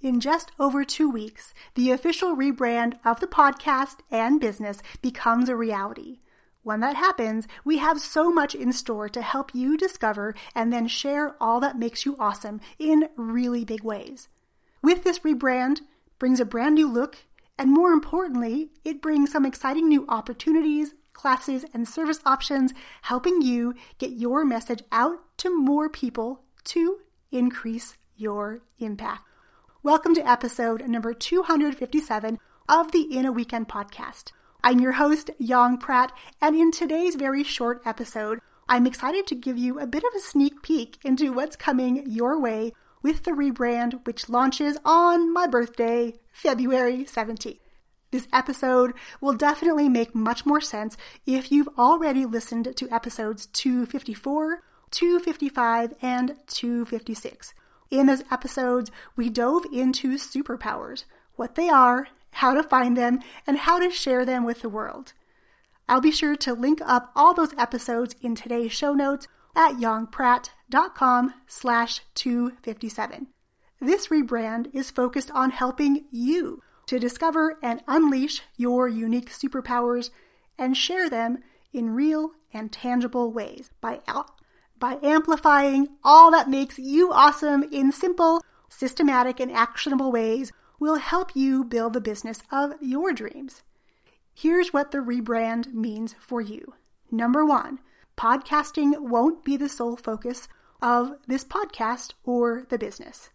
In just over two weeks, the official rebrand of the podcast and business becomes a reality. When that happens, we have so much in store to help you discover and then share all that makes you awesome in really big ways. With this rebrand brings a brand new look, and more importantly, it brings some exciting new opportunities, classes, and service options, helping you get your message out to more people to increase your impact. Welcome to episode number 257 of the In a Weekend podcast. I'm your host, Yang Pratt, and in today's very short episode, I'm excited to give you a bit of a sneak peek into what's coming your way with the rebrand, which launches on my birthday, February 17th. This episode will definitely make much more sense if you've already listened to episodes 254, 255, and 256. In those episodes, we dove into superpowers, what they are, how to find them, and how to share them with the world. I'll be sure to link up all those episodes in today's show notes at yangpratt.com slash 257. This rebrand is focused on helping you to discover and unleash your unique superpowers and share them in real and tangible ways by by amplifying all that makes you awesome in simple, systematic, and actionable ways will help you build the business of your dreams. Here's what the rebrand means for you. Number one, podcasting won't be the sole focus of this podcast or the business.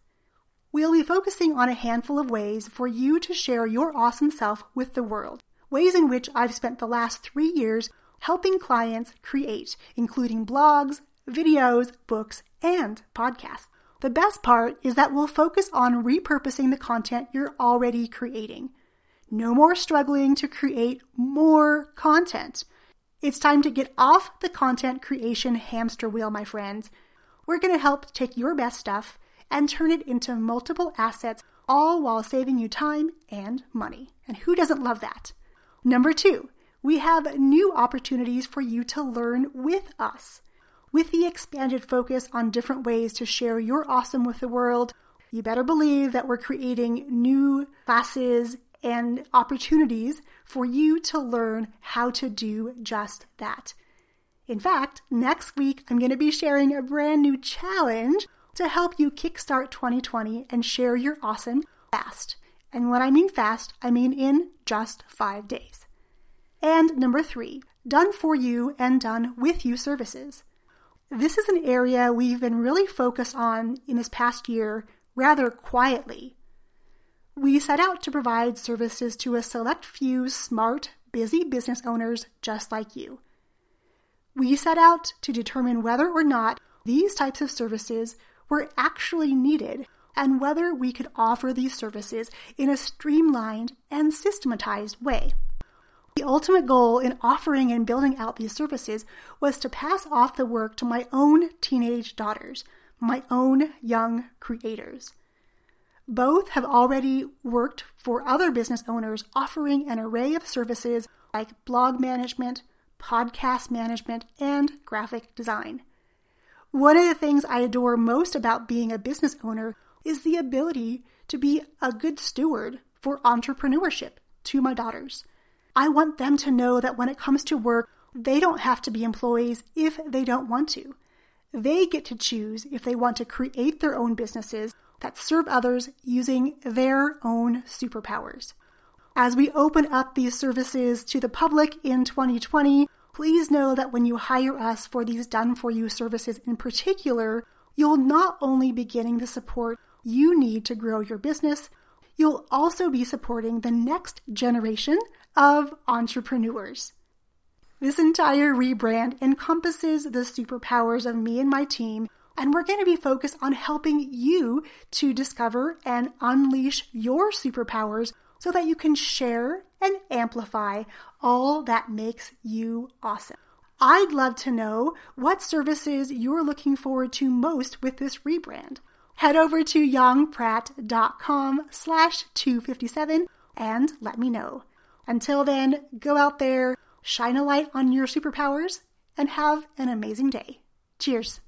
We'll be focusing on a handful of ways for you to share your awesome self with the world, ways in which I've spent the last three years helping clients create, including blogs, videos, books, and podcasts. The best part is that we'll focus on repurposing the content you're already creating. No more struggling to create more content. It's time to get off the content creation hamster wheel, my friends. We're going to help take your best stuff and turn it into multiple assets, all while saving you time and money. And who doesn't love that? Number two, we have new opportunities for you to learn with us. With the expanded focus on different ways to share your awesome with the world, you better believe that we're creating new classes and opportunities for you to learn how to do just that. In fact, next week I'm going to be sharing a brand new challenge to help you kickstart 2020 and share your awesome fast. And when I mean fast, I mean in just five days. And number three, done for you and done with you services. This is an area we've been really focused on in this past year rather quietly. We set out to provide services to a select few smart, busy business owners just like you. We set out to determine whether or not these types of services were actually needed and whether we could offer these services in a streamlined and systematized way. The ultimate goal in offering and building out these services was to pass off the work to my own teenage daughters, my own young creators. Both have already worked for other business owners offering an array of services like blog management, podcast management, and graphic design. One of the things I adore most about being a business owner is the ability to be a good steward for entrepreneurship to my daughters. I want them to know that when it comes to work, they don't have to be employees if they don't want to. They get to choose if they want to create their own businesses that serve others using their own superpowers. As we open up these services to the public in 2020, please know that when you hire us for these done for you services in particular, you'll not only be getting the support you need to grow your business, you'll also be supporting the next generation of entrepreneurs. This entire rebrand encompasses the superpowers of me and my team, and we're going to be focused on helping you to discover and unleash your superpowers so that you can share and amplify all that makes you awesome. I'd love to know what services you're looking forward to most with this rebrand. Head over to yangpratt.com slash 257 and let me know. Until then, go out there, shine a light on your superpowers, and have an amazing day. Cheers.